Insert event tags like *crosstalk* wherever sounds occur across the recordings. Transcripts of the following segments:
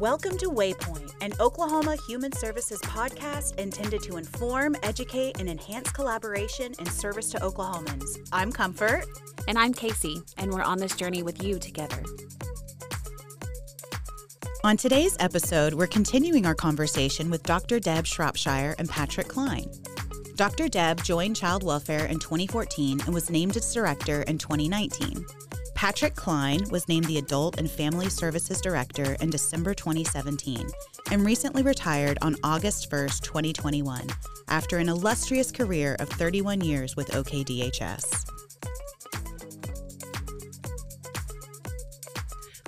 Welcome to Waypoint, an Oklahoma Human Services podcast intended to inform, educate, and enhance collaboration and service to Oklahomans. I'm Comfort. And I'm Casey, and we're on this journey with you together. On today's episode, we're continuing our conversation with Dr. Deb Shropshire and Patrick Klein. Dr. Deb joined Child Welfare in 2014 and was named its director in 2019. Patrick Klein was named the Adult and Family Services Director in December 2017 and recently retired on August 1, 2021, after an illustrious career of 31 years with OKDHS.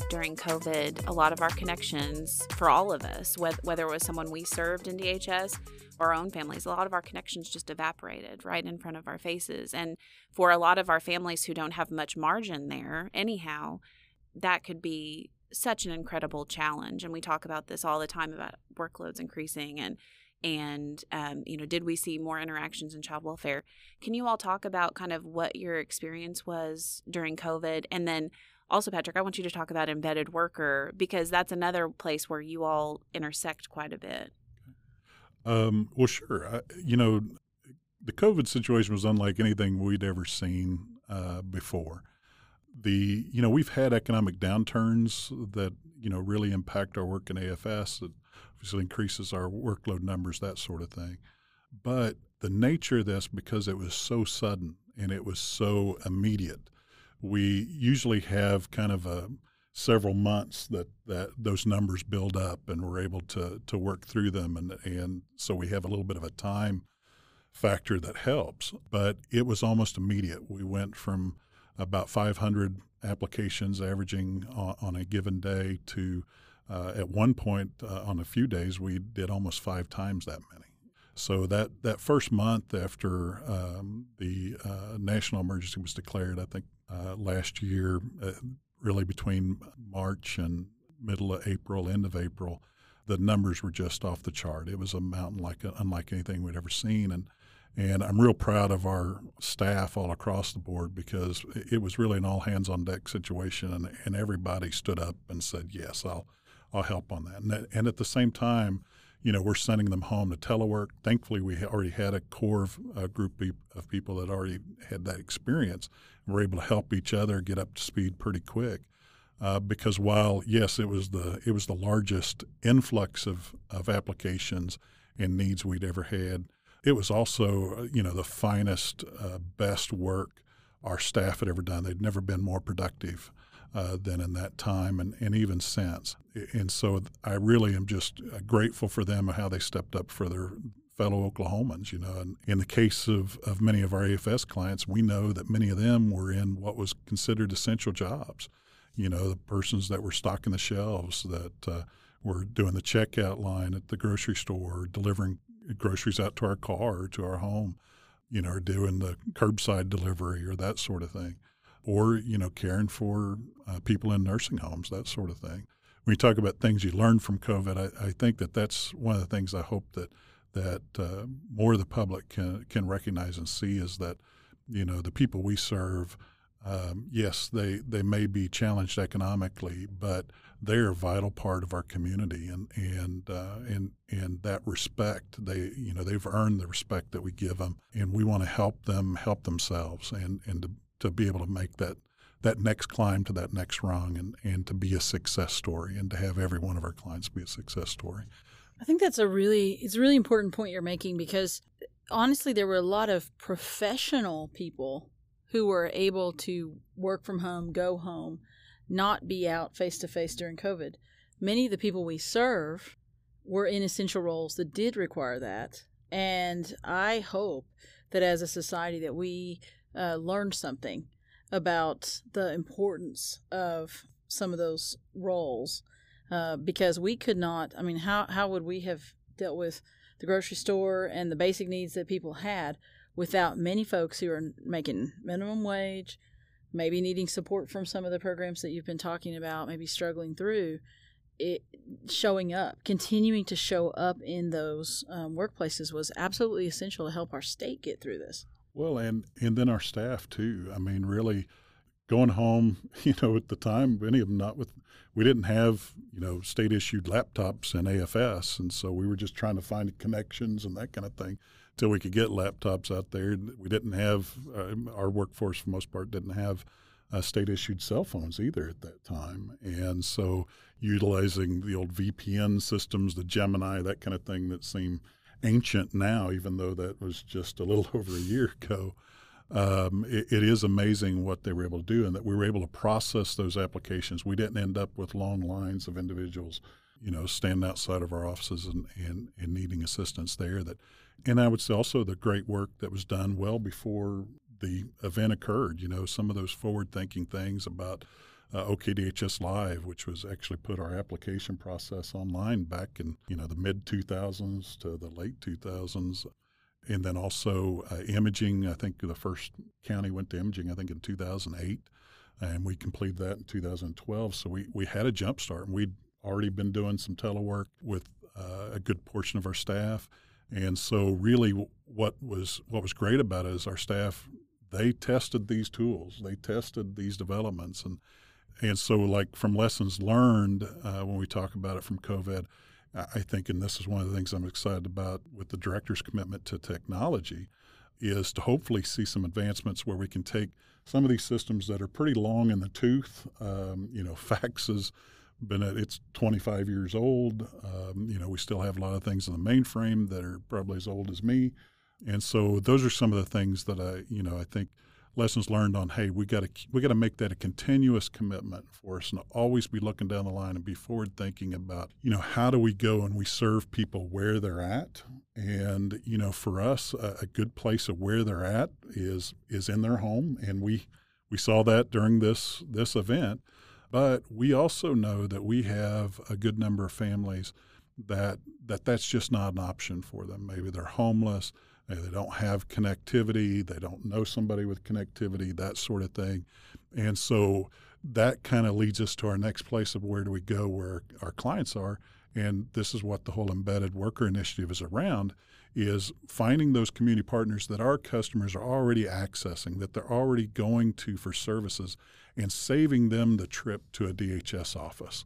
During COVID, a lot of our connections for all of us, whether it was someone we served in DHS our own families, a lot of our connections just evaporated right in front of our faces. And for a lot of our families who don't have much margin there, anyhow, that could be such an incredible challenge. And we talk about this all the time about workloads increasing and and um, you know did we see more interactions in child welfare can you all talk about kind of what your experience was during covid and then also patrick i want you to talk about embedded worker because that's another place where you all intersect quite a bit um, well, sure. I, you know, the COVID situation was unlike anything we'd ever seen uh, before. The you know we've had economic downturns that you know really impact our work in AFS. It obviously increases our workload numbers, that sort of thing. But the nature of this, because it was so sudden and it was so immediate, we usually have kind of a several months that, that those numbers build up and we're able to, to work through them. And, and so we have a little bit of a time factor that helps. But it was almost immediate. We went from about 500 applications averaging on, on a given day to uh, at one point uh, on a few days we did almost five times that many. So that, that first month after um, the uh, national emergency was declared, I think uh, last year, uh, really between March and middle of April, end of April, the numbers were just off the chart. It was a mountain like unlike anything we'd ever seen, and and I'm real proud of our staff all across the board because it was really an all hands on deck situation, and, and everybody stood up and said, "Yes, I'll I'll help on that." And, that, and at the same time, you know, we're sending them home to telework. Thankfully, we already had a core of a group of people that already had that experience. We're able to help each other get up to speed pretty quick. Uh, because while yes, it was the it was the largest influx of, of applications and needs we'd ever had, it was also you know the finest, uh, best work our staff had ever done. They'd never been more productive uh, than in that time and, and even since. And so I really am just uh, grateful for them and how they stepped up for their fellow Oklahomans, you know. And in the case of, of many of our AFS clients, we know that many of them were in what was considered essential jobs. You know, the persons that were stocking the shelves, that uh, were doing the checkout line at the grocery store, delivering groceries out to our car or to our home, you know, or doing the curbside delivery or that sort of thing or you know caring for uh, people in nursing homes, that sort of thing. When you talk about things you learned from COVID, I, I think that that's one of the things I hope that that uh, more of the public can can recognize and see is that you know the people we serve. Um, yes, they, they may be challenged economically, but they're a vital part of our community, and and uh, and and that respect they you know they've earned the respect that we give them, and we want to help them help themselves, and and to be able to make that that next climb to that next rung and, and to be a success story and to have every one of our clients be a success story. I think that's a really it's a really important point you're making because honestly there were a lot of professional people who were able to work from home, go home, not be out face to face during COVID. Many of the people we serve were in essential roles that did require that. And I hope that as a society that we uh, learned something about the importance of some of those roles uh, because we could not. I mean, how how would we have dealt with the grocery store and the basic needs that people had without many folks who are making minimum wage, maybe needing support from some of the programs that you've been talking about, maybe struggling through. It showing up, continuing to show up in those um, workplaces was absolutely essential to help our state get through this. Well, and and then our staff too. I mean, really, going home, *laughs* you know, at the time, many of them not with, we didn't have, you know, state issued laptops and AFS. And so we were just trying to find connections and that kind of thing until we could get laptops out there. We didn't have, uh, our workforce for most part didn't have uh, state issued cell phones either at that time. And so utilizing the old VPN systems, the Gemini, that kind of thing that seem ancient now, even though that was just a little *laughs* over a year ago. Um, it, it is amazing what they were able to do and that we were able to process those applications. We didn't end up with long lines of individuals, you know, standing outside of our offices and, and, and needing assistance there. That, and I would say also the great work that was done well before the event occurred. You know, some of those forward thinking things about uh, OKDHS Live, which was actually put our application process online back in you know the mid 2000s to the late 2000s, and then also uh, imaging. I think the first county went to imaging. I think in 2008, and we completed that in 2012. So we we had a jump start, and we'd already been doing some telework with uh, a good portion of our staff. And so, really, what was what was great about it is our staff they tested these tools, they tested these developments, and and so like from lessons learned uh, when we talk about it from COVID, I think, and this is one of the things I'm excited about with the director's commitment to technology, is to hopefully see some advancements where we can take some of these systems that are pretty long in the tooth. Um, you know, *laughs* fax has been at it's 25 years old. Um, you know, we still have a lot of things in the mainframe that are probably as old as me. And so those are some of the things that I, you know, I think lessons learned on hey we got to we got to make that a continuous commitment for us and always be looking down the line and be forward thinking about you know how do we go and we serve people where they're at? And you know for us a, a good place of where they're at is is in their home. And we we saw that during this this event. But we also know that we have a good number of families that that that's just not an option for them. Maybe they're homeless they don't have connectivity. They don't know somebody with connectivity, that sort of thing. And so that kind of leads us to our next place of where do we go where our clients are. And this is what the whole embedded worker initiative is around is finding those community partners that our customers are already accessing, that they're already going to for services, and saving them the trip to a DHS office.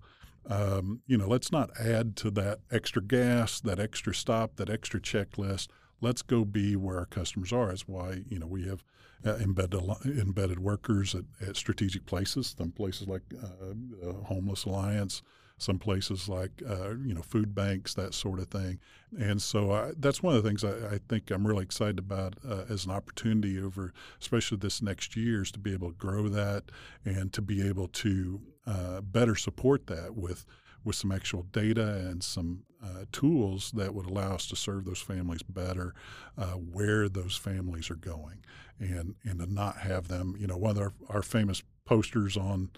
Um, you know, let's not add to that extra gas, that extra stop, that extra checklist let's go be where our customers are. That's why you know we have uh, embedded embedded workers at, at, strategic places. Some places like uh, Homeless Alliance, some places like uh, you know food banks, that sort of thing. And so I, that's one of the things I, I, think I'm really excited about uh, as an opportunity over, especially this next year, is to be able to grow that and to be able to uh, better support that with with some actual data and some uh, tools that would allow us to serve those families better, uh, where those families are going, and and to not have them. You know, one of our, our famous posters on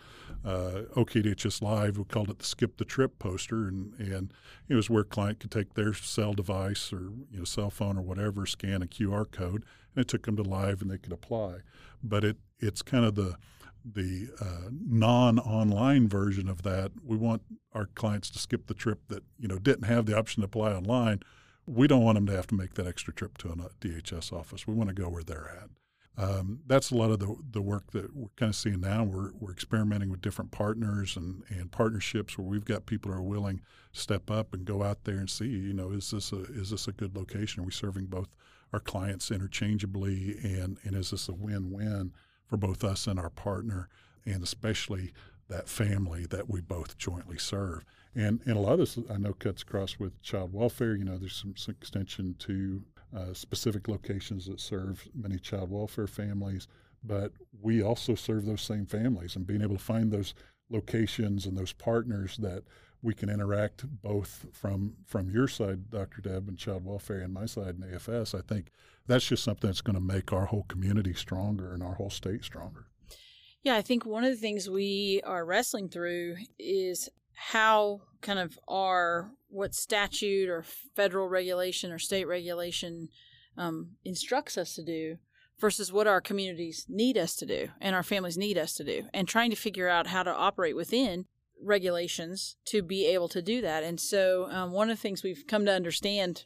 uh, OKDHS Live, we called it the Skip the Trip poster, and and it was where a client could take their cell device or you know cell phone or whatever, scan a QR code, and it took them to live, and they could apply. But it it's kind of the the uh, non-online version of that. We want our clients to skip the trip that you know didn't have the option to apply online. We don't want them to have to make that extra trip to a DHS office. We want to go where they're at. Um, that's a lot of the, the work that we're kind of seeing now. We're, we're experimenting with different partners and, and partnerships where we've got people who are willing to step up and go out there and see, you know, is this a, is this a good location? Are we serving both our clients interchangeably and, and is this a win-win? For both us and our partner, and especially that family that we both jointly serve. And, and a lot of this I know cuts across with child welfare. You know, there's some, some extension to uh, specific locations that serve many child welfare families, but we also serve those same families and being able to find those locations and those partners that we can interact both from from your side, Dr. Deb, and child welfare, and my side, and AFS. I think that's just something that's going to make our whole community stronger and our whole state stronger. Yeah, I think one of the things we are wrestling through is how kind of our what statute or federal regulation or state regulation um, instructs us to do versus what our communities need us to do and our families need us to do and trying to figure out how to operate within regulations to be able to do that. And so, um, one of the things we've come to understand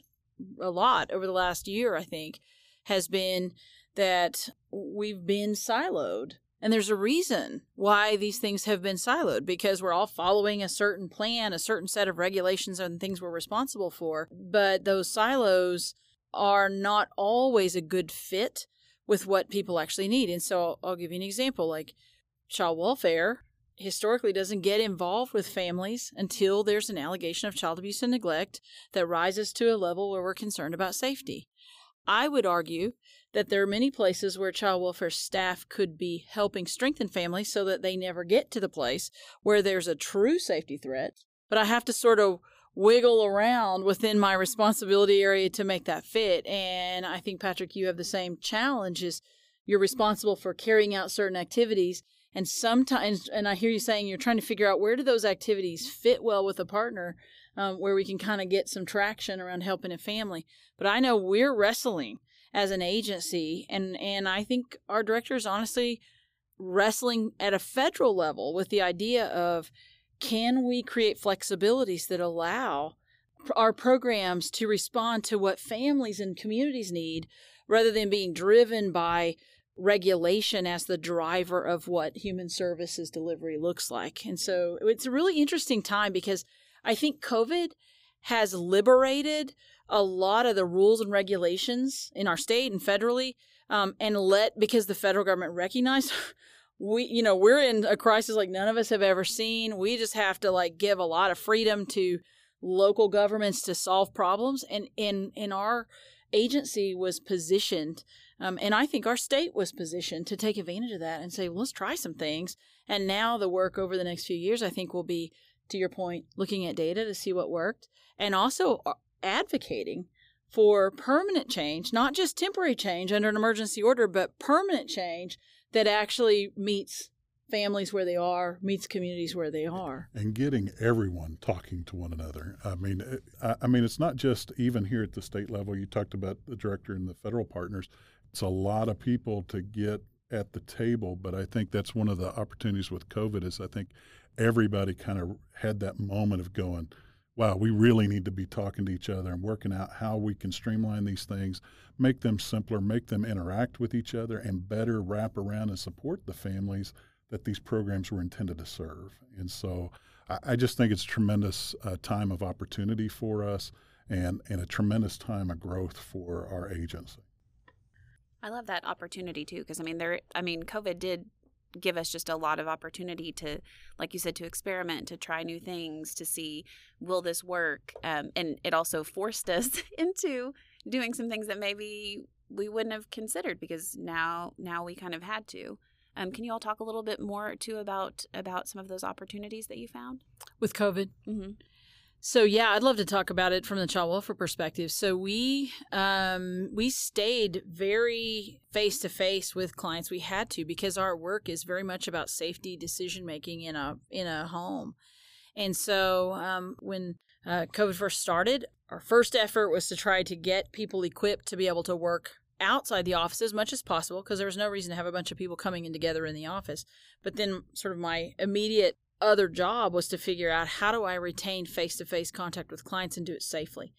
a lot over the last year, I think, has been that we've been siloed And there's a reason why these things have been siloed because we're all following a certain plan, a certain set of regulations and things we're responsible for. But those silos are not always a good fit with what people actually need. And so I'll give you an example like child welfare historically doesn't get involved with families until there's an allegation of child abuse and neglect that rises to a level where we're concerned about safety. I would argue that there are many places where child welfare staff could be helping strengthen families so that they never get to the place where there's a true safety threat. But I have to sort of wiggle around within my responsibility area to make that fit. And I think, Patrick, you have the same challenge is you're responsible for carrying out certain activities. And sometimes, and I hear you saying you're trying to figure out where do those activities fit well with a partner um, where we can kind of get some traction around helping a family. But I know we're wrestling as an agency, and and I think our director is honestly wrestling at a federal level with the idea of can we create flexibilities that allow our programs to respond to what families and communities need rather than being driven by regulation as the driver of what human services delivery looks like. And so it's a really interesting time because I think COVID has liberated a lot of the rules and regulations in our state and federally, um, and let because the federal government recognized *laughs* we, you know, we're in a crisis like none of us have ever seen. We just have to like give a lot of freedom to local governments to solve problems, and in in our agency was positioned, um, and I think our state was positioned to take advantage of that and say, well, let's try some things. And now the work over the next few years, I think, will be to your point, looking at data to see what worked, and also uh, advocating for permanent change, not just temporary change under an emergency order, but permanent change that actually meets families where they are, meets communities where they are, and getting everyone talking to one another. I mean, uh, I, I mean, it's not just even here at the state level. You talked about the director and the federal partners. It's a lot of people to get at the table, but I think that's one of the opportunities with COVID. Is I think everybody kind of had that moment of going, wow, we really need to be talking to each other and working out how we can streamline these things, make them simpler, make them interact with each other, and better wrap around and support the families that these programs were intended to serve. And so I, I just think it's a tremendous uh, time of opportunity for us and, and a tremendous time of growth for our agency. I love that opportunity too, because I mean, there. I mean, COVID did give us just a lot of opportunity to like you said to experiment to try new things to see will this work um, and it also forced us *laughs* into doing some things that maybe we wouldn't have considered because now now we kind of had to um, can you all talk a little bit more too about about some of those opportunities that you found with covid mm-hmm. So yeah, I'd love to talk about it from the child welfare perspective. So we um, we stayed very face to face with clients. We had to because our work is very much about safety decision making in a in a home. And so um, when uh, COVID first started, our first effort was to try to get people equipped to be able to work outside the office as much as possible because there was no reason to have a bunch of people coming in together in the office. But then, sort of, my immediate other job was to figure out how do I retain face to face contact with clients and do it safely.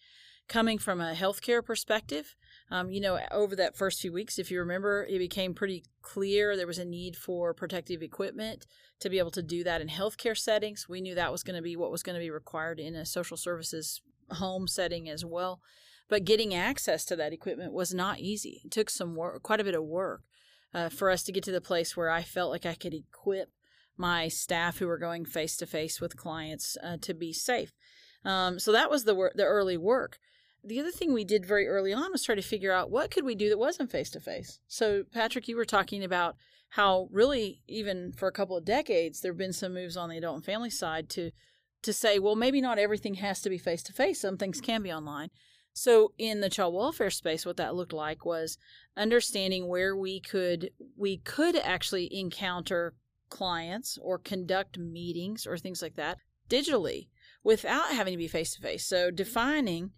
Coming from a healthcare perspective, um, you know, over that first few weeks, if you remember, it became pretty clear there was a need for protective equipment to be able to do that in healthcare settings. We knew that was going to be what was going to be required in a social services home setting as well. But getting access to that equipment was not easy. It took some work, quite a bit of work, uh, for us to get to the place where I felt like I could equip my staff who were going face to face with clients uh, to be safe. Um, so that was the wor- the early work. The other thing we did very early on was try to figure out what could we do that wasn't face to face. So Patrick, you were talking about how really even for a couple of decades there have been some moves on the adult and family side to to say, well, maybe not everything has to be face to face. Some things can be online. So in the child welfare space, what that looked like was understanding where we could we could actually encounter clients or conduct meetings or things like that digitally without having to be face to face. So defining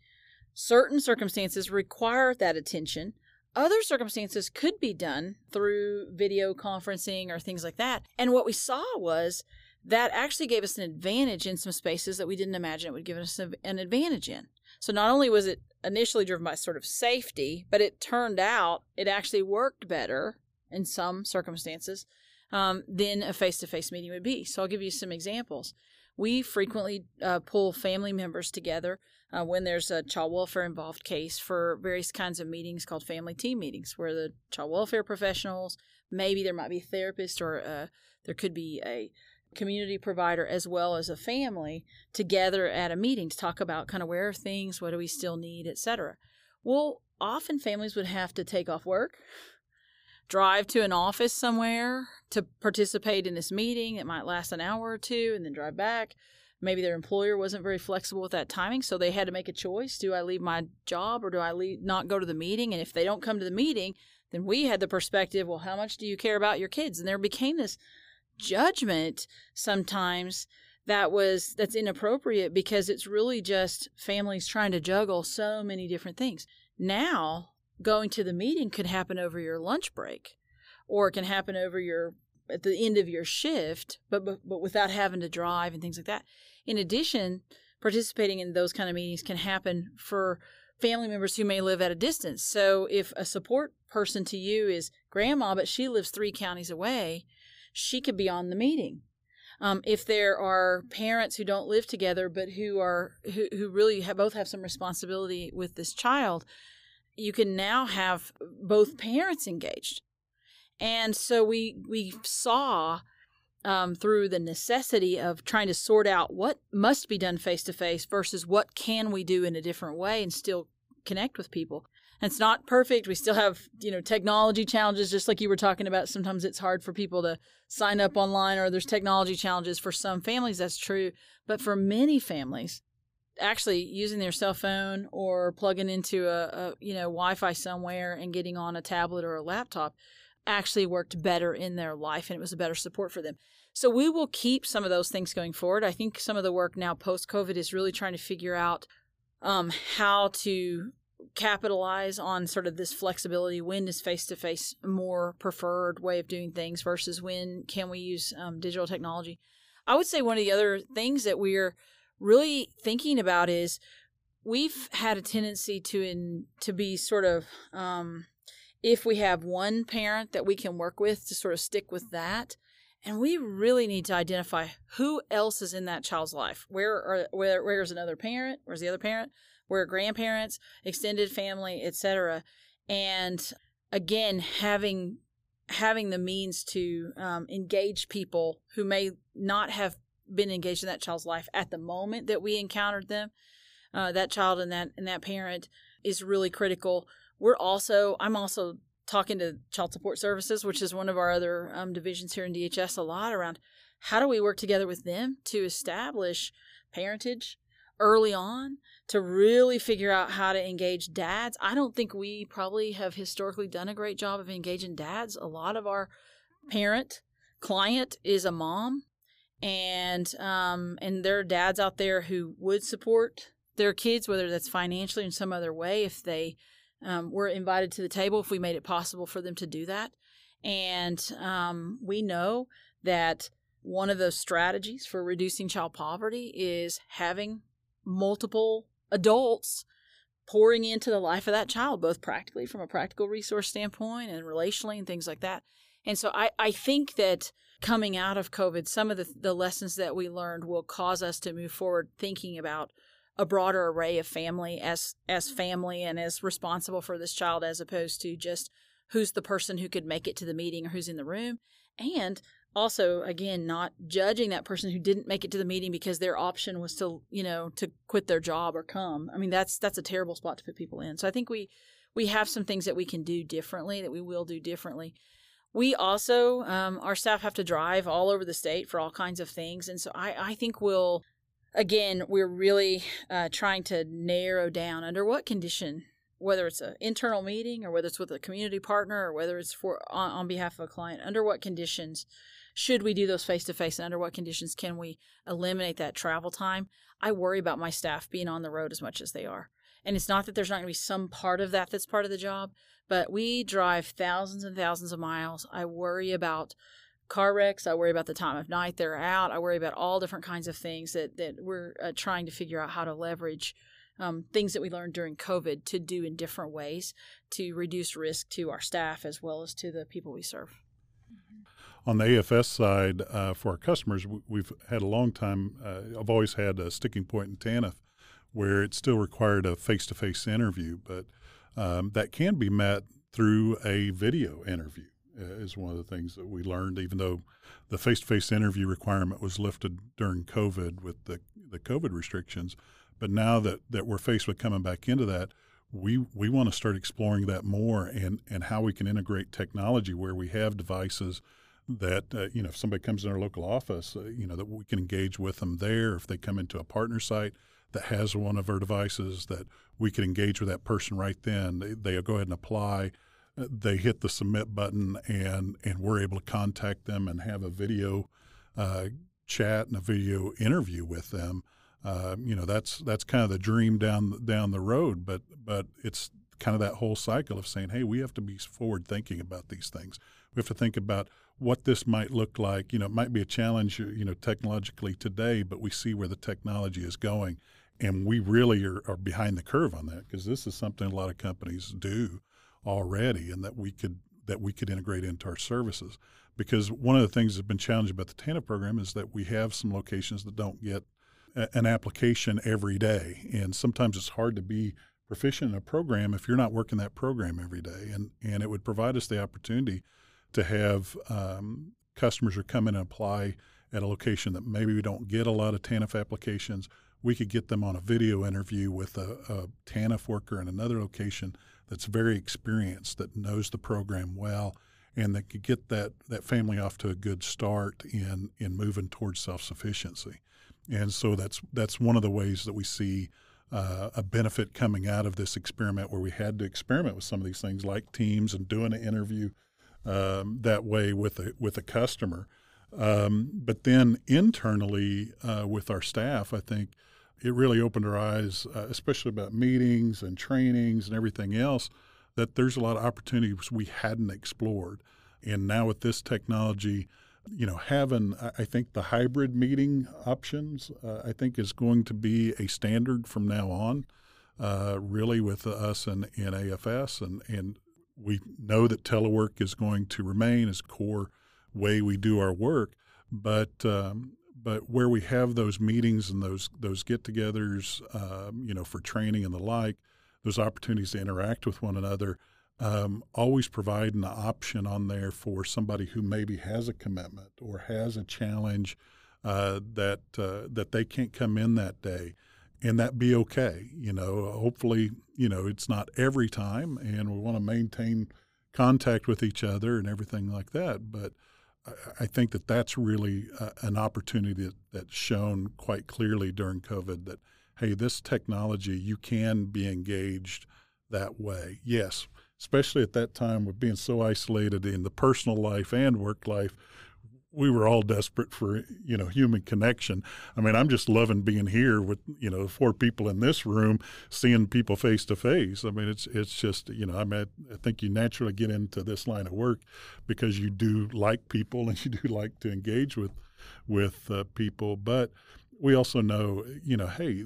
certain circumstances require that attention. Other circumstances could be done through video conferencing or things like that. And what we saw was that actually gave us an advantage in some spaces that we didn't imagine it would give us an advantage in. So not only was it initially driven by sort of safety, but it turned out it actually worked better in some circumstances um, than a face to face meeting would be. So I'll give you some examples. We frequently uh, pull family members together uh, when there's a child welfare involved case for various kinds of meetings called family team meetings, where the child welfare professionals, maybe there might be a therapist or uh, there could be a community provider as well as a family together at a meeting to talk about kind of where are things, what do we still need, etc. Well, often families would have to take off work, drive to an office somewhere to participate in this meeting. It might last an hour or two and then drive back. Maybe their employer wasn't very flexible with that timing, so they had to make a choice. Do I leave my job or do I leave, not go to the meeting? And if they don't come to the meeting, then we had the perspective, well, how much do you care about your kids? And there became this judgment sometimes that was that's inappropriate because it's really just families trying to juggle so many different things. Now, going to the meeting could happen over your lunch break or it can happen over your at the end of your shift but, but but without having to drive and things like that. In addition, participating in those kind of meetings can happen for family members who may live at a distance. So if a support person to you is grandma but she lives 3 counties away, she could be on the meeting. Um, if there are parents who don't live together but who are who, who really have, both have some responsibility with this child, you can now have both parents engaged. And so we we saw um, through the necessity of trying to sort out what must be done face to face versus what can we do in a different way and still connect with people it's not perfect. We still have, you know, technology challenges, just like you were talking about. Sometimes it's hard for people to sign up online, or there's technology challenges for some families. That's true. But for many families, actually using their cell phone or plugging into a, a you know Wi-Fi somewhere and getting on a tablet or a laptop actually worked better in their life, and it was a better support for them. So we will keep some of those things going forward. I think some of the work now post COVID is really trying to figure out um, how to capitalize on sort of this flexibility when is face to face more preferred way of doing things versus when can we use um, digital technology i would say one of the other things that we're really thinking about is we've had a tendency to in to be sort of um, if we have one parent that we can work with to sort of stick with that and we really need to identify who else is in that child's life. Where are where where's another parent? Where's the other parent? Where grandparents, extended family, etc. And again, having having the means to um, engage people who may not have been engaged in that child's life at the moment that we encountered them, uh, that child and that and that parent is really critical. We're also I'm also talking to child support services, which is one of our other um, divisions here in DHS, a lot around how do we work together with them to establish parentage early on to really figure out how to engage dads. I don't think we probably have historically done a great job of engaging dads. A lot of our parent client is a mom, and um, and there are dads out there who would support their kids, whether that's financially in some other way, if they um, were invited to the table, if we made it possible for them to do that. And um, we know that one of those strategies for reducing child poverty is having multiple adults pouring into the life of that child, both practically from a practical resource standpoint and relationally and things like that. And so I, I think that coming out of COVID, some of the, the lessons that we learned will cause us to move forward thinking about a broader array of family as as family and as responsible for this child as opposed to just who's the person who could make it to the meeting or who's in the room. And also again not judging that person who didn't make it to the meeting because their option was to you know to quit their job or come. I mean that's that's a terrible spot to put people in. So i think we we have some things that we can do differently that we will do differently we also um, our staff have to drive all over the state for all kinds of things and so i i think we'll again we're really uh, trying to narrow down under what condition whether it's an internal meeting or whether it's with a community partner or whether it's for on, on behalf of a client under what conditions should we do those face to face and under what conditions can we eliminate that travel time? I worry about my staff being on the road as much as they are. And it's not that there's not going to be some part of that that's part of the job, but we drive thousands and thousands of miles. I worry about car wrecks. I worry about the time of night they're out. I worry about all different kinds of things that, that we're uh, trying to figure out how to leverage um, things that we learned during COVID to do in different ways to reduce risk to our staff as well as to the people we serve. on the AFS side, uh, for our customers, we've had a long time. Uh, I've always had a sticking point in TANF where it still required a face to face interview, but um, that can be met through a video interview, uh, is one of the things that we learned, even though the face to face interview requirement was lifted during COVID with the, the COVID restrictions. But now that, that we're faced with coming back into that, we we want to start exploring that more and and how we can integrate technology where we have devices that uh, you know if somebody comes in our local office uh, you know that we can engage with them there if they come into a partner site that has one of our devices that we can engage with that person right then. They, they go ahead and apply uh, they hit the submit button and and we're able to contact them and have a video uh, chat and a video interview with them. Uh, you know that's that's kind of the dream down down the road but but it's kind of that whole cycle of saying hey we have to be forward thinking about these things. We have to think about what this might look like you know it might be a challenge you know technologically today but we see where the technology is going and we really are, are behind the curve on that because this is something a lot of companies do already and that we could that we could integrate into our services because one of the things that's been challenging about the TANF program is that we have some locations that don't get an application every day. And sometimes it's hard to be proficient in a program if you're not working that program every day. And, and it would provide us the opportunity to have um, customers who come in and apply at a location that maybe we don't get a lot of TANF applications. We could get them on a video interview with a, a TANF worker in another location that's very experienced, that knows the program well, and that could get that, that family off to a good start in, in moving towards self sufficiency. And so that's that's one of the ways that we see uh, a benefit coming out of this experiment, where we had to experiment with some of these things, like teams and doing an interview um, that way with a with a customer. Um, but then internally uh, with our staff, I think it really opened our eyes, uh, especially about meetings and trainings and everything else. That there's a lot of opportunities we hadn't explored, and now with this technology you know, having, I think the hybrid meeting options, uh, I think is going to be a standard from now on, uh, really with us and, and AFS. And, and we know that telework is going to remain as core way we do our work. But, um, but where we have those meetings and those, those get-togethers, um, you know, for training and the like, those opportunities to interact with one another – um, always providing an option on there for somebody who maybe has a commitment or has a challenge uh, that uh, that they can't come in that day, and that be okay. You know, hopefully, you know, it's not every time, and we want to maintain contact with each other and everything like that. But I, think that that's really an opportunity that, that's shown quite clearly during COVID that hey, this technology you can be engaged that way. Yes, especially at that time with being so isolated in the personal life and work life we were all desperate for you know human connection. I mean, I'm just loving being here with you know four people in this room, seeing people face to face. I mean, it's it's just you know I mean I think you naturally get into this line of work because you do like people and you do like to engage with with uh, people, but we also know you know hey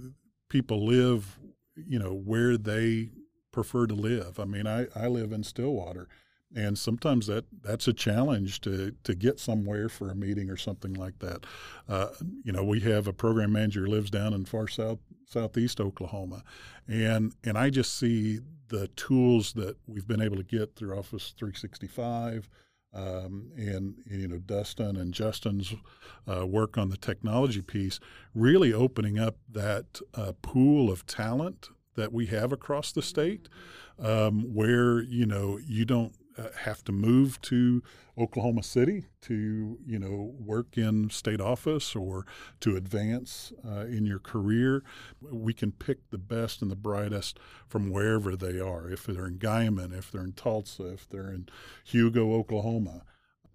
people live you know where they prefer to live. I mean, I, I live in Stillwater, and sometimes that that's a challenge to to get somewhere for a meeting or something like that. Uh, you know, we have a program manager who lives down in far south southeast Oklahoma, and and I just see the tools that we've been able to get through Office 365. Um, and, and, you know Dustin and Justin's uh, work on the technology piece, really opening up that uh, pool of talent that we have across the state, um, where you know you don't uh, have to move to Oklahoma City to you know work in state office or to advance uh, in your career. We can pick the best and the brightest from wherever they are. If they're in Guymon, if they're in Tulsa, if they're in Hugo, Oklahoma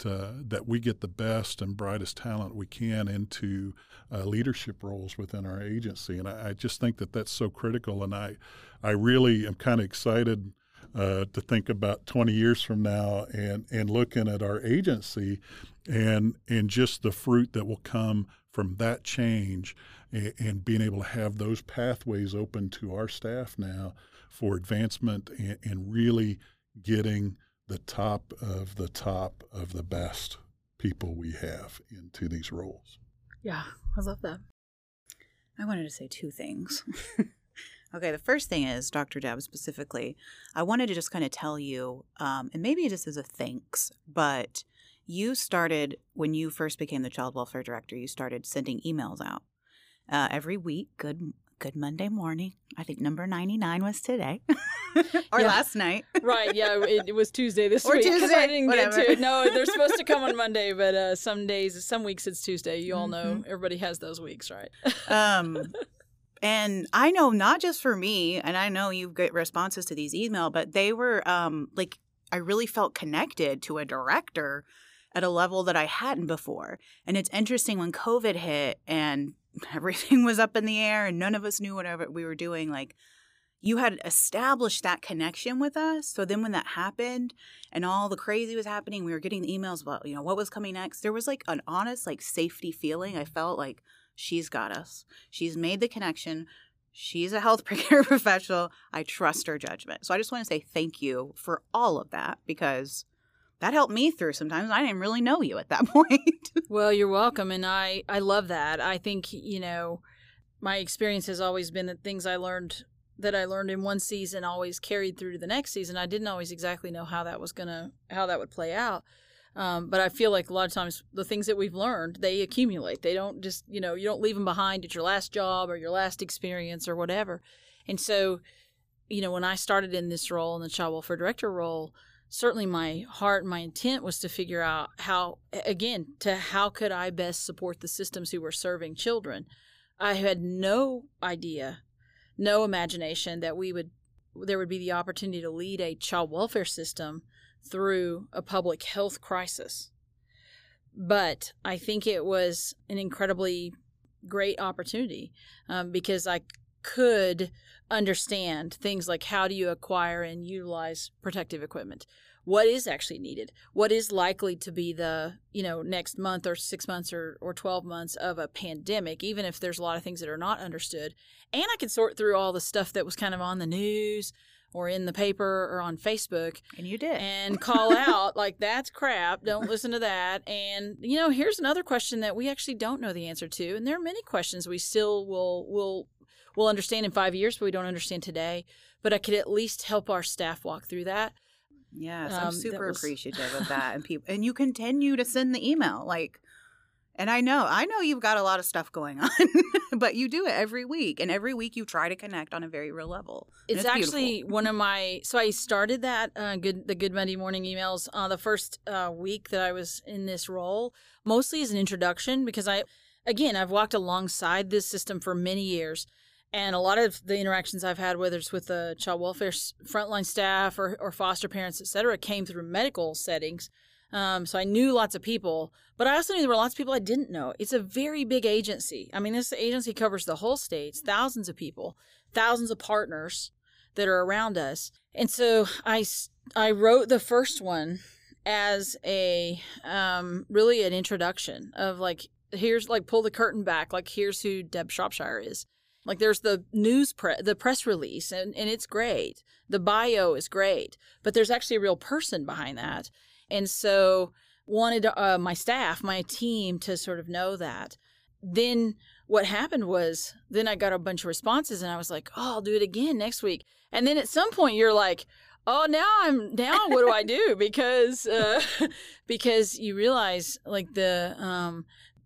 uh, that we get the best and brightest talent we can into uh, leadership roles within our agency. And I, I, just think that that's so critical. And I, I really am kind of excited uh, to think about 20 years from now and, and looking at our agency and, and just the fruit that will come from that change and, and being able to have those pathways open to our staff now for advancement and, and really getting – the top of the top of the best people we have into these roles. Yeah, I love that. I wanted to say two things. *laughs* okay, the first thing is, Dr. Deb specifically, I wanted to just kind of tell you, um, and maybe just as a thanks, but you started when you first became the child welfare director, you started sending emails out uh, every week. Good Good Monday morning. I think number 99 was today *laughs* or Yeah. last night. right yeah *laughs* it, it was tuesday this Or week 'cause i Tuesday, didn't whatever. get to no they're supposed to come on *laughs* monday but uh some days some weeks it's tuesday you all know Mhm. everybody has those weeks right um and i know not just for me and i know you get responses to these email but they were um like i really felt connected to a director at a level that i hadn't before. And it's interesting when covid hit and *laughs* everything was up in the air and none of us knew whatever we were doing like you had established that connection with us. So then when that happened and all the crazy was happening we were getting the emails about you know what was coming next. There was like an honest like safety feeling i felt like she's got us she's made the connection she's a health *laughs* care professional i trust her judgment so i just want to say thank you for all of that because that helped me through sometimes i didn't really know you at that *laughs* point Well, you're welcome, and I I love that. I think you know, my experience has always been that things I learned that I learned in one season always carried through to the next season. I didn't always exactly know how that was gonna how that would play out. Um, but I feel like a lot of times the things that we've learned they accumulate. They don't just you know you don't leave them behind at your last job or your last experience or whatever. And so, you know, when I started in this role in the child welfare director role, certainly my heart and my intent was to figure out how again to how could i best support the systems who were serving children i had no idea no imagination that we would there would be the opportunity to lead a child welfare system through a public health crisis. But i think it was an incredibly great opportunity um, because i could understand things like how do you acquire and utilize protective equipment? What is actually needed? What is likely to be the you know next month or six months or, or 12 months of a pandemic even if there's a lot of things that are not understood? And i could sort through all the stuff that was kind of on the news or in the paper or on facebook and you did. and call *laughs* out like that's crap. Don't listen to that. And you know here's another question that we actually don't know the answer to and there are many questions we still will will will understand in five years but we don't understand today but i could at least help our staff walk through that. Yes, Um, I'm super was- appreciative of that, and people, and you continue to send the email, like, and I know, I know you've got a lot of stuff going *laughs* on, but you do it every week, and every week you try to connect on a very real level. and it's, actually one of my so i started that uh, good the good monday morning emails uh, the first uh, week that i was in this role mostly as an introduction because i again i've walked alongside this system for many years and a lot of the interactions i've had whether it's with the child welfare frontline staff or, or foster parents et cetera came through medical settings um, so I knew lots of people, but I also knew there were lots of people I didn't know. It's a very big agency. I mean, this agency covers the whole states, thousands of people, thousands of partners that are around us. And so I, I wrote the first one as a um, really an introduction of like, here's like pull the curtain back, like here's who Deb Shropshire is. Like there's the news pre- the press release and, and it's great. The bio is great, but there's actually a real person behind that. And so wanted uh, my staff, my team to sort of know that. Then what happened was then I got a bunch of responses and I was like, "Oh, I'll do it again next week." And then at some point you're like, "Oh, now I'm now what do I do?" *laughs* because uh *laughs* because you realize like the um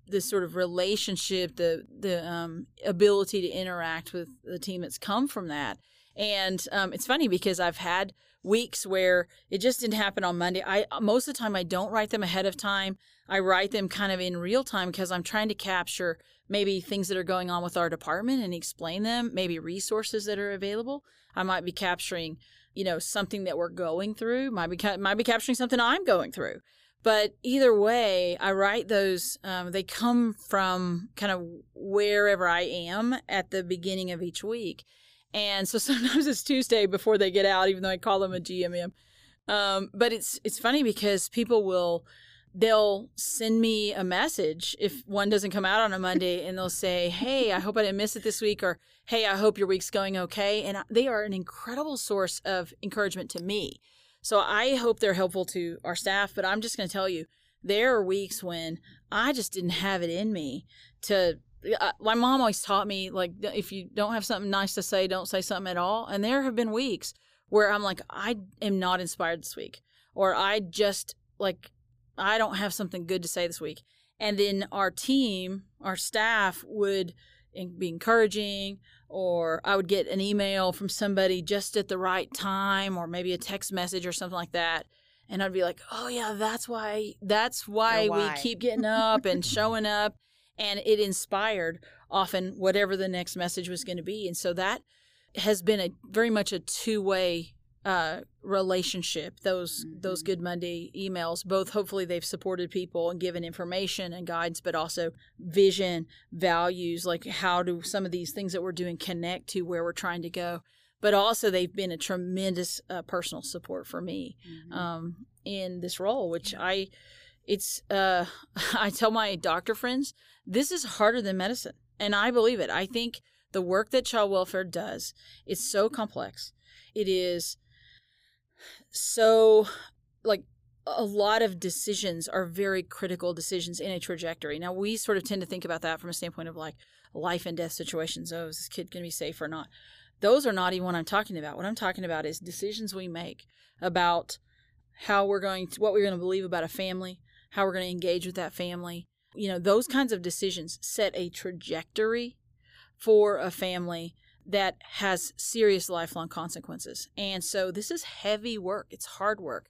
the sort of relationship, the the um, ability to interact with the team that's come from that. And um, it's funny because I've had weeks where it just didn't happen on Monday. I most of the time I don't write them ahead of time. I write them kind of in real time because I'm trying to capture maybe things that are going on with our department and explain them, maybe resources that are available. I might be capturing, you know, something that we're going through. Might be ca- might be capturing something I'm going through. But either way, I write those. Um, they come from kind of wherever I am at the beginning of each week. And so *laughs* sometimes it's Tuesday before they get out, even though I call them a GMM. Um, but it's it's funny because people will they'll send me a message if one doesn't come out on a Monday, and they'll say, "Hey, I hope I didn't miss it this week," or "Hey, I hope your week's going okay." And they are an incredible source of encouragement to me. So I hope they're helpful to our staff. But I'm just going to tell you, there are weeks when I just didn't have it in me to. My mom always taught me like if you don't have something nice to say, don't say something at all. And there have been weeks where I'm like, I am not inspired this week, or I just like I don't have something good to say this week. And then our team, our staff would be encouraging, or I would get an email from somebody just at the right time, or maybe a text message or something like that. And I'd be like, oh, yeah, that's why, that's why, why. we keep getting up and *laughs* showing up. And it inspired often whatever the next message was going to be. And so that has been a very much a two way uh, relationship those mm-hmm. those good monday emails both hopefully they've supported people and given information and guidance but also vision values like how do some of these things that we're doing connect to where we're trying to go but also they've been a tremendous uh, personal support for me mm-hmm. um, in this role which i it's uh, *laughs* i tell my doctor friends this is harder than medicine and i believe it i think the work that child welfare does is so complex it is so like a lot of decisions are very critical decisions in a trajectory. Now we sort of tend to think about that from a standpoint of like life and death situations. Oh, is this kid going to be safe or not? Those are not even what I'm talking about. What I'm talking about is decisions we make about how we're going to, what we're going to believe about a family, how we're going to engage with that family. You know, those kinds of decisions set a trajectory for a family that has serious lifelong consequences. And so this is heavy work, it's hard work.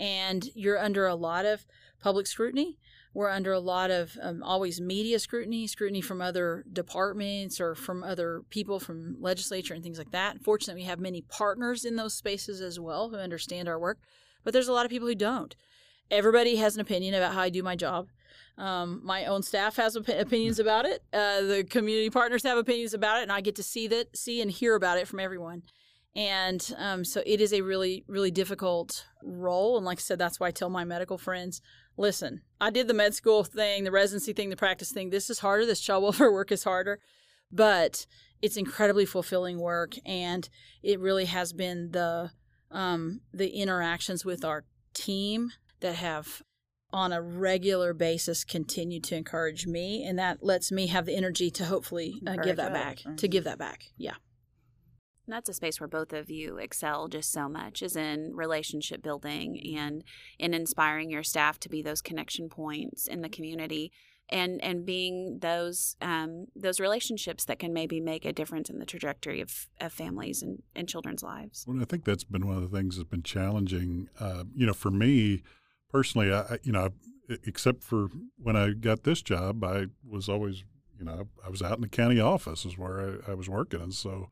And you're under a lot of public scrutiny. We're under a lot of um, always media scrutiny, scrutiny from other departments or from other people from legislature and things like that. Fortunately, we have many partners in those spaces as well who understand our work, but there's a lot of people who don't. Everybody has an opinion about how I do my job. Um, my own staff has op- opinions about it. Uh, the community partners have opinions about it, and I get to see that, see and hear about it from everyone. And um, so it is a really, really difficult role. And like I said, that's why I tell my medical friends, listen, I did the med school thing, the residency thing, the practice thing. This is harder. This child *laughs* welfare work is harder, but it's incredibly fulfilling work, and it really has been the um, the interactions with our team that have on a regular basis continue to encourage me and that lets me have the energy to hopefully uh, give that back mm-hmm. to give that back yeah and that's a space where both of you excel just so much is in relationship building and in inspiring your staff to be those connection points in the community and and being those um, those relationships that can maybe make a difference in the trajectory of, of families and, and children's lives. Well, I think that's been one of the things that's been challenging. Uh, you know, for me, personally, I you know, except for when I got this job, I was always you know I was out in the county office is where I, I was working, and so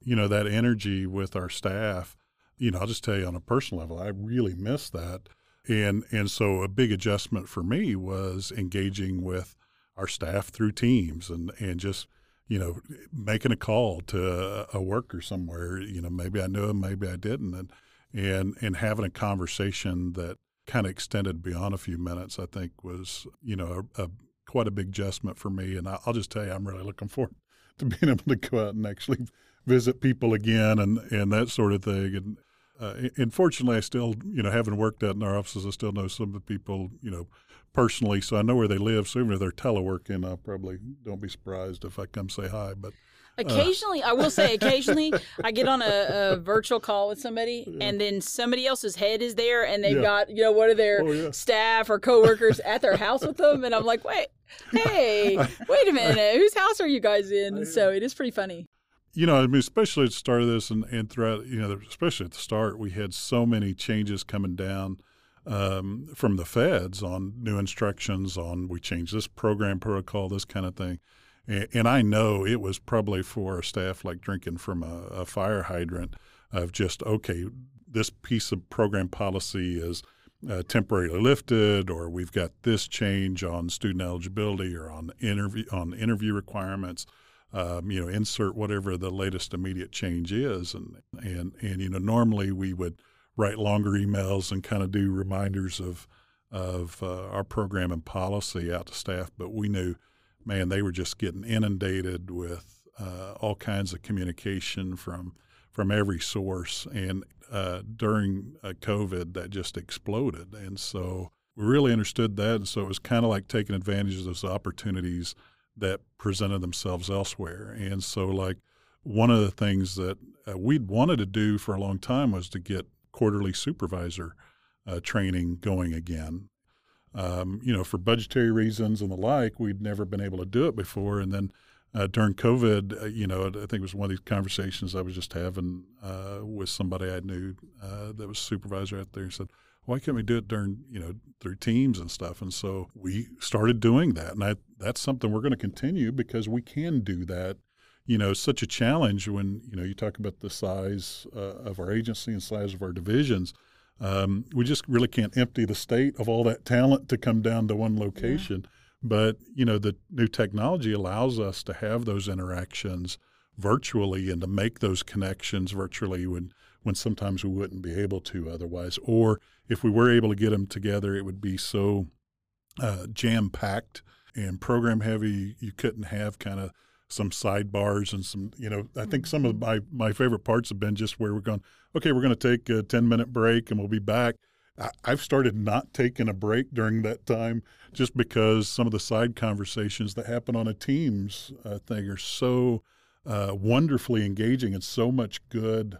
you know that energy with our staff. You know, I'll just tell you on a personal level, I really miss that, and and so a big adjustment for me was engaging with our staff through teams and and just you know making a call to a, worker somewhere you know maybe i knew him maybe i didn't and and and having a conversation that kind of extended beyond a few minutes, I think was, you know, a, a, quite a big adjustment for me. And I, will just tell you, I'm really looking forward *laughs* to being able to go out and actually visit people again and, and that sort of thing. And uh, unfortunately, I still, you know, having worked out in our offices, I still know some of the people, you know, personally. So I know where they live. So even if they're teleworking, I probably don't be surprised if I come say hi. But Occasionally, uh. I will say, occasionally *laughs* I get on a, a, virtual call with somebody, and then somebody else's head is there, and they've yeah. got you know one of their oh, yeah. staff or coworkers at their house with them, and I'm like, wait, hey, wait a minute, *laughs* whose house are you guys in? So it is pretty funny. You know, I mean, especially at the start of this, and, and throughout, you know, especially at the start, we had so many changes coming down um, from the feds on new instructions on we changed this program protocol, this kind of thing and I know it was probably for staff like drinking from a, a fire hydrant of just, okay, this piece of program policy is uh, temporarily lifted, or we've got this change on student eligibility or on interview on interview requirements. Um, you know, insert whatever the latest immediate change is, and and and you know, normally we would write longer emails and kind of do reminders of of uh, our program and policy out to staff, but we knew man, they were just getting inundated with uh, all kinds of communication from from every source, and uh, during uh, COVID, that just exploded. And so, we really understood that. And so it was kind of like taking advantage of those opportunities that presented themselves elsewhere. And so, like, one of the things that uh, we'd wanted to do for a long time was to get quarterly supervisor uh, training going again. Um, you know, for budgetary reasons and the like, we'd never been able to do it before. And then uh, during COVID, uh, you know, I think it was one of these conversations I was just having uh, with somebody I knew uh, that was supervisor out there. He said, why can't we do it during, you know, through teams and stuff? And so we started doing that. And I, that's something we're going to continue because we can do that. You know, such a challenge when, you know, you talk about the size uh, of our agency and size of our divisions. Um, we just really can't empty the state of all that talent to come down to one location. Yeah. But, you know, the new technology allows us to have those interactions virtually and to make those connections virtually when, when sometimes we wouldn't be able to otherwise. Or if we were able to get them together, it would be so uh, jam packed and program heavy, you couldn't have kind of some sidebars and some, you know, I think some of mm-hmm. my, my favorite parts have been just where we're going, okay, we're going to take a 10 minute break and we'll be back. I, I've started not taking a break during that time just because some of the side conversations that happen on a Teams uh, thing are so uh, wonderfully engaging and so much good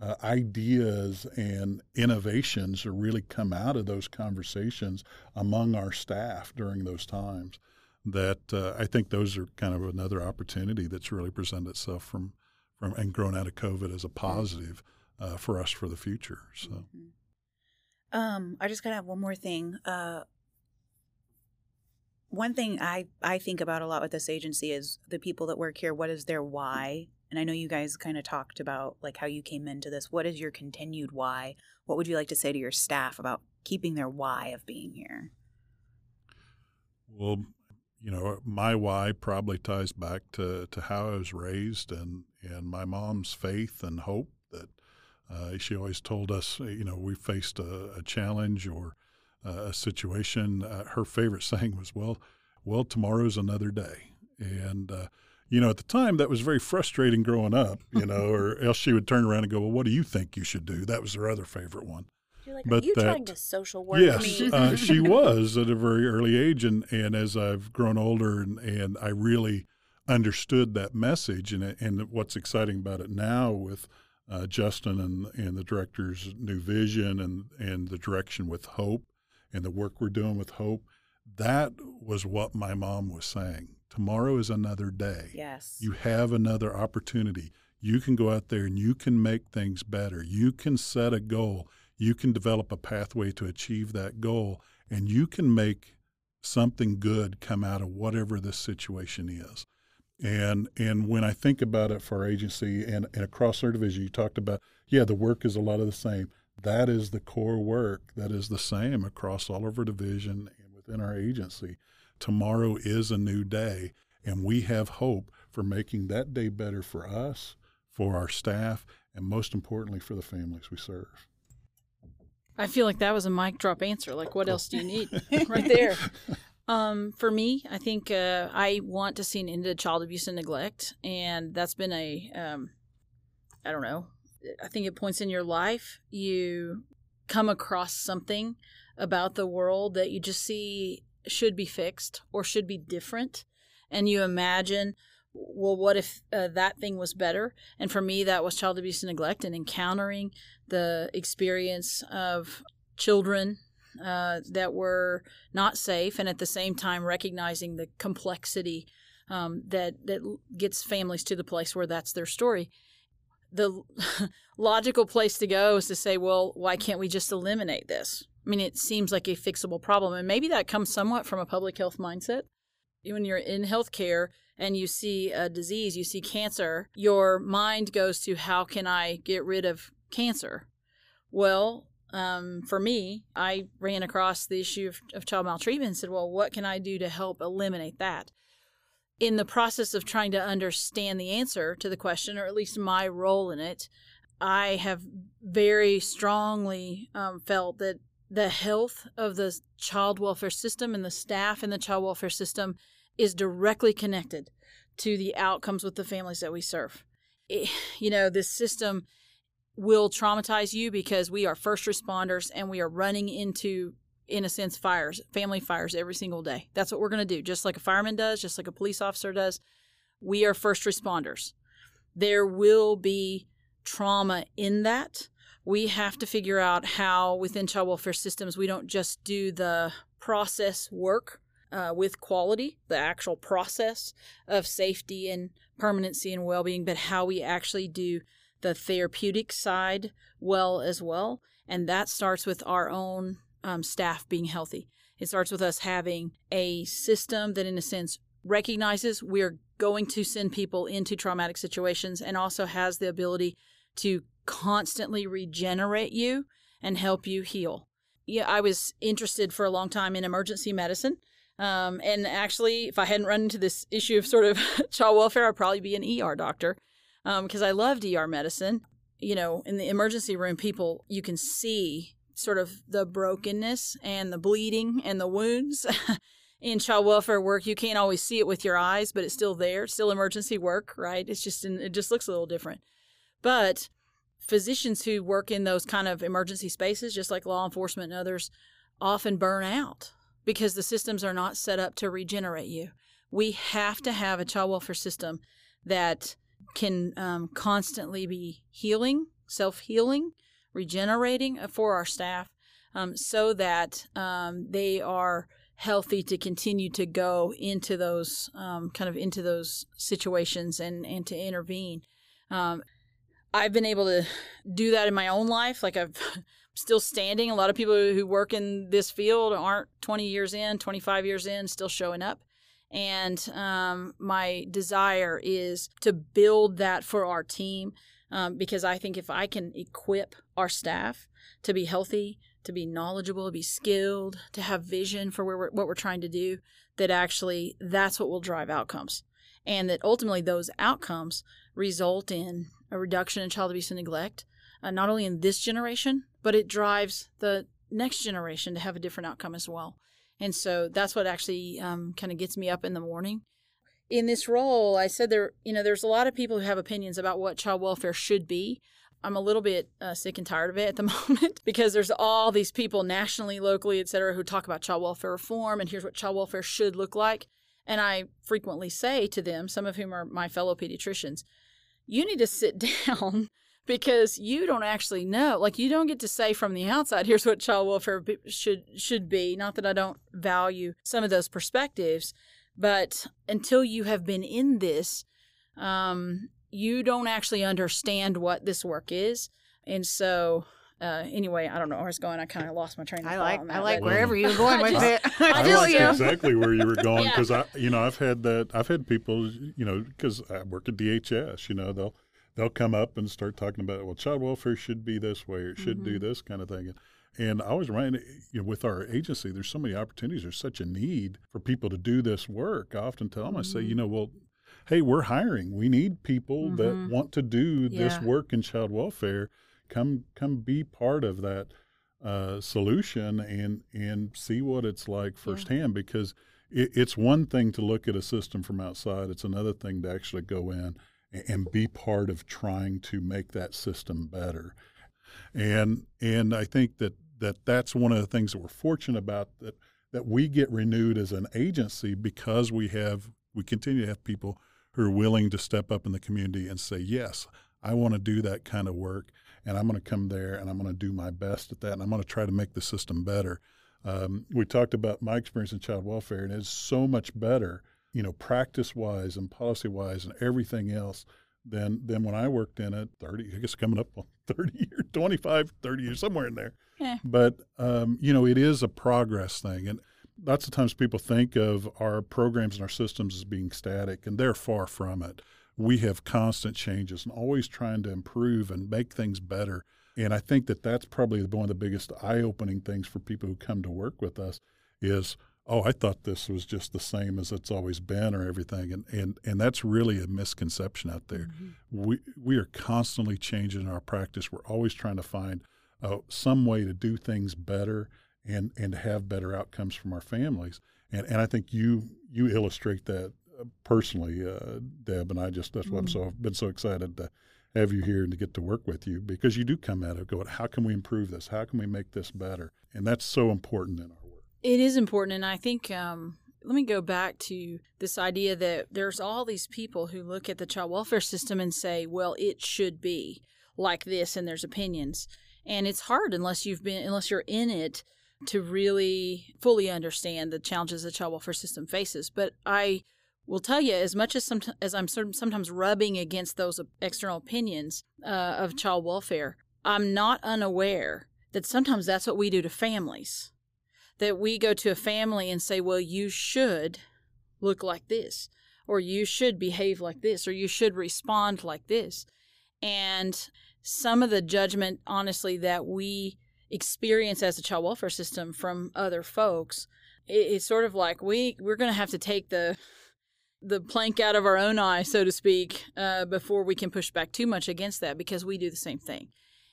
uh, ideas and innovations are really come out of those conversations among our staff during those times that uh, I think those are kind of another opportunity that's really presented itself from from and grown out of COVID as a positive uh, for us for the future. So, mm-hmm. um, I just kind of have one more thing. Uh, one thing I I think about a lot with this agency is the people that work here. What is their why? And I know you guys kind of talked about like how you came into this. What is your continued why? What would you like to say to your staff about keeping their why of being here? Well, you know, my why probably ties back to, to how I was raised and, and my mom's faith and hope that uh, she always told us, you know, we faced a, a challenge or uh, a situation. Uh, her favorite *laughs* saying was, well, well, tomorrow's another day. And, uh, you know, at the time that was very frustrating growing up, you know, or *laughs* else she would turn around and go, well, what do you think you should do? That was her other favorite one. You're like, but are you that, trying to social work yes, me? uh, *laughs* she was at a very early age. And, and as I've grown older and, and I really understood that message and, and what's exciting about it now with uh, Justin and, and the director's new vision and, and the direction with hope and the work we're doing with hope, that was what my mom was saying. Tomorrow is another day. Yes. You have another opportunity. You can go out there and you can make things better. You can set a goal you can develop a pathway to achieve that goal and you can make something good come out of whatever this situation is. And and when I think about it for our agency and, and across our division, you talked about, yeah, the work is a lot of the same. That is the core work that is the same across all of our division and within our agency. Tomorrow is a new day, and we have hope for making that day better for us, for our staff, and most importantly, for the families we serve. I feel like that was a mic drop answer. Like, what else do you need? *laughs* *laughs* right there. Um, for me, I think uh, I want to see an end to child abuse and neglect, and that's been a, um, I don't know. I think it points in your life you come across something about the world that you just see should be fixed or should be different, and you imagine well, what if uh, that thing was better? And for me, that was child abuse and neglect and encountering the experience of children uh, that were not safe, and at the same time recognizing the complexity um, that that gets families to the place where that's their story. The *laughs* logical place to go is to say, well, why can't we just eliminate this? I mean, it seems like a fixable problem, and maybe that comes somewhat from a public health mindset. When you're in healthcare, and you see a disease, you see cancer, your mind goes to how can I get rid of cancer? Well, um, for me, I ran across the issue of, of child maltreatment and said, well, what can I do to help eliminate that? In the process of trying to understand the answer to the question, or at least my role in it, I have very strongly um, felt that the health of the child welfare system and the staff in the child welfare system is directly connected to the outcomes with the families that we serve. It, you know, this system will traumatize you because we are first responders and we are running into in a sense, fires, family fires every single day. That's what we're going to do, just like a fireman does, just like a police officer does. We are first responders. There will be trauma in that. We have to figure out how, within child welfare systems, we don't just do the process work uh, with quality, the actual process of safety and permanency and well being, but how we actually do the therapeutic side well as well. And that starts with our own um, staff being healthy. It starts with us having a system that, in a sense, recognizes we're going to send people into traumatic situations and also has the ability to constantly regenerate you and help you heal. Yeah, I was interested for a long time in emergency medicine. Um, and actually, if I hadn't run into this issue of sort of *laughs* child welfare, I'd probably be an ER doctor because um, I loved ER medicine. You know, in the emergency room, people, you can see sort of the brokenness and the bleeding and the wounds. *laughs* in child welfare work, you can't always see it with your eyes, but it's still there. Still emergency work, right? It's just, in, it just looks a little different. But physicians who work in those kind of emergency spaces, just like law enforcement and others, often burn out because the systems are not set up to regenerate you. We have to have a child welfare system that can um, constantly be healing, self healing, regenerating for our staff um, so that um, they are healthy to continue to go into those um, kind of into those situations and, and to intervene. Um, I've been able to do that in my own life. Like I've *laughs* still standing. A lot of people who work in this field aren't 20 years in, 25 years in, still showing up. And um, my desire is to build that for our team um, because I think if I can equip our staff to be healthy, to be knowledgeable, to be skilled, to have vision for where we're, what we're trying to do, that actually that's what will drive outcomes. And that ultimately those outcomes result in a reduction in child abuse and neglect, uh, not only in this generation, but it drives the next generation to have a different outcome as well. And so that's what actually um, kind of gets me up in the morning. In this role, I said there, you know, there's a lot of people who have opinions about what child welfare should be. I'm a little bit uh, sick and tired of it at the *laughs* moment because there's all these people nationally, locally, et cetera, who talk about child welfare reform and here's what child welfare should look like. And I frequently say to them, some of whom are my fellow pediatricians, you need to sit *laughs* down because you don't actually know. Like you don't get to say from the outside, here's what child welfare should should be. Not that I don't value some of those perspectives, but until you have been in this, um, you don't actually understand what this work is. And so uh, anyway, I don't know where it's going. I kind of lost my train of I thought. like on I like wherever you're *laughs* going with it. *laughs* I I just- like exactly where you were going *laughs* Yeah. because I, you know, I've had that. I've had people, you know, because I work at DHS. You know, they'll they'll come up and start talking about, well, child welfare should be this way or it should do Mm-hmm. this kind of thing. And, and I was remind you know, with our agency, there's so many opportunities. There's such a need for people to do this work. I often tell them, I say, Mm-hmm. you know, well, hey, we're hiring. We need people that Mhm. want to do this work in child welfare. Come, come, be part of that uh, solution and and see what it's like firsthand because it, it's one thing to look at a system from outside. It's another thing to actually go in and, be part of trying to make that system better. And and I think that that that's one of the things that we're fortunate about that that we get renewed as an agency because we have we continue to have people who are willing to step up in the community and say yes I want to do that kind of work and I'm going to come there and I'm going to do my best at that and I'm going to try to make the system better. Um, we talked about my experience in child welfare and it's so much better, you know, practice wise and policy wise and everything else than than when I worked in it 30 I guess coming up on *laughs* 30 years 25 30 years somewhere in there. Yeah. But um, you know, it is a progress thing and lots of times people think of our programs and our systems as being static and they're far from it we have constant changes and always trying to improve and make things better. And I think that that's probably one of the biggest eye-opening things for people who come to work with us is, oh, I thought this was just the same as it's always been or everything. And and, and that's really a misconception out there. We we are constantly changing our practice. We're always trying to find uh, some way to do things better and and to have better outcomes from our families. And and I think you you illustrate that uh, personally, uh, Deb, and I just that's why I'm so I've been so excited to have you here and to get to work with you because you do come at it going, how can we improve this? How can we make this better? And that's so important in our. It is important. And I think, um, let me go back to this idea that there's all these people who look at the child welfare system and say, well, it should be like this, and there's opinions. And it's hard unless you've been, unless you're in it to really fully understand the challenges the child welfare system faces. But I will tell you, as much as some, as I'm sometimes rubbing against those external opinions uh, of child welfare, I'm not unaware that sometimes that's what we do to families. That we go to a family and say, "Well, you should look like this, or you should behave like this, or you should respond like this," and some of the judgment, honestly, that we experience as a child welfare system from other folks, it, it's sort of like we we're going to have to take the the plank out of our own eye, so to speak, uh, before we can push back too much against that because we do the same thing.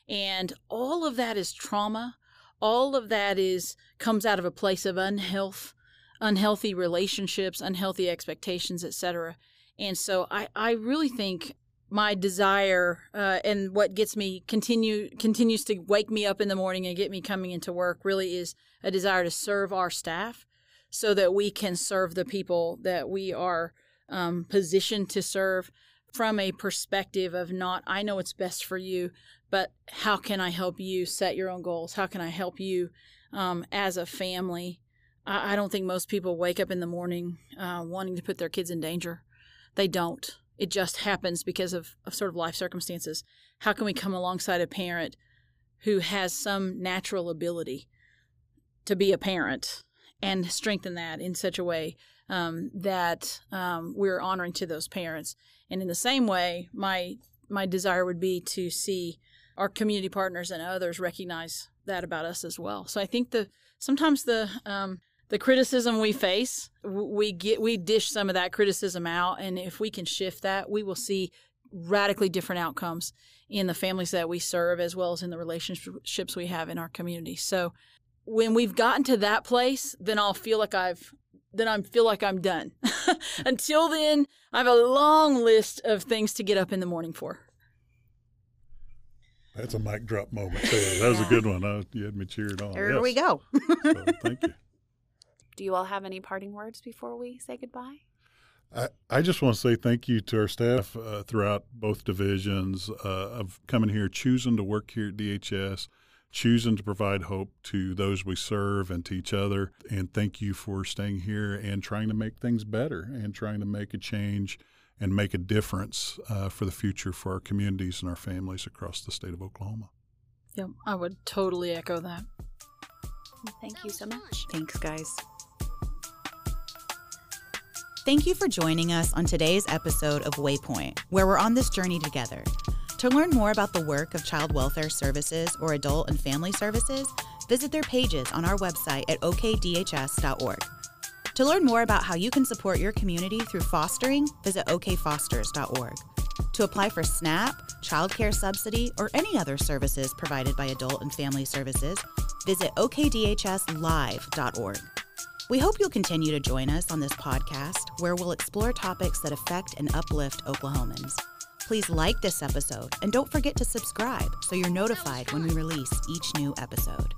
And all of that is trauma. All of that is comes out of a place of unhealth, unhealthy relationships, unhealthy expectations, etc. And so I, I really think my desire uh, and what gets me continue continues to wake me up in the morning and get me coming into work really is a desire to serve our staff so that we can serve the people that we are um, positioned to serve from a perspective of not i know what's best for you but how can i help you set your own goals how can i help you um, as a family I, I, don't think most people wake up in the morning uh, wanting to put their kids in danger they don't it just happens because of, of sort of life circumstances. How can we come alongside a parent who has some natural ability to be a parent and strengthen that in such a way um, that um, we're honoring to those parents? And in the same way, my my desire would be to see our community partners and others recognize that about us as well. So I think the sometimes the um, the criticism we face, we get we dish some of that criticism out, and if we can shift that, we will see radically different outcomes in the families that we serve as well as in the relationships we have in our community. So when we've gotten to that place, then I'll feel like I've then I feel like I'm done. *laughs* Until then, I have a long list of things to get up in the morning for. That's a mic drop moment. There. That was a good one. Uh, you had me cheered on. There yes. we go. so, thank you. *laughs* Do you all have any parting words before we say goodbye? I, I just want to say thank you to our staff uh, throughout both divisions uh, of coming here, choosing to work here at DHS, choosing to provide hope to those we serve and to each other. And thank you for staying here and trying to make things better and trying to make a change and make a difference uh, for the future for our communities and our families across the state of Oklahoma. Yep, I would totally echo that. Thank you so much. Thanks, guys. Thank you for joining us on today's episode of Waypoint, where we're on this journey together. To learn more about the work of Child Welfare Services or Adult and Family Services, visit their pages on our website at okdhs.org. To learn more about how you can support your community through fostering, visit okfosters.org. To apply for SNAP, child care subsidy, or any other services provided by Adult and Family Services, visit okdhslive.org. We hope you'll continue to join us on this podcast where we'll explore topics that affect and uplift Oklahomans. Please like this episode and don't forget to subscribe so you're notified when we release each new episode.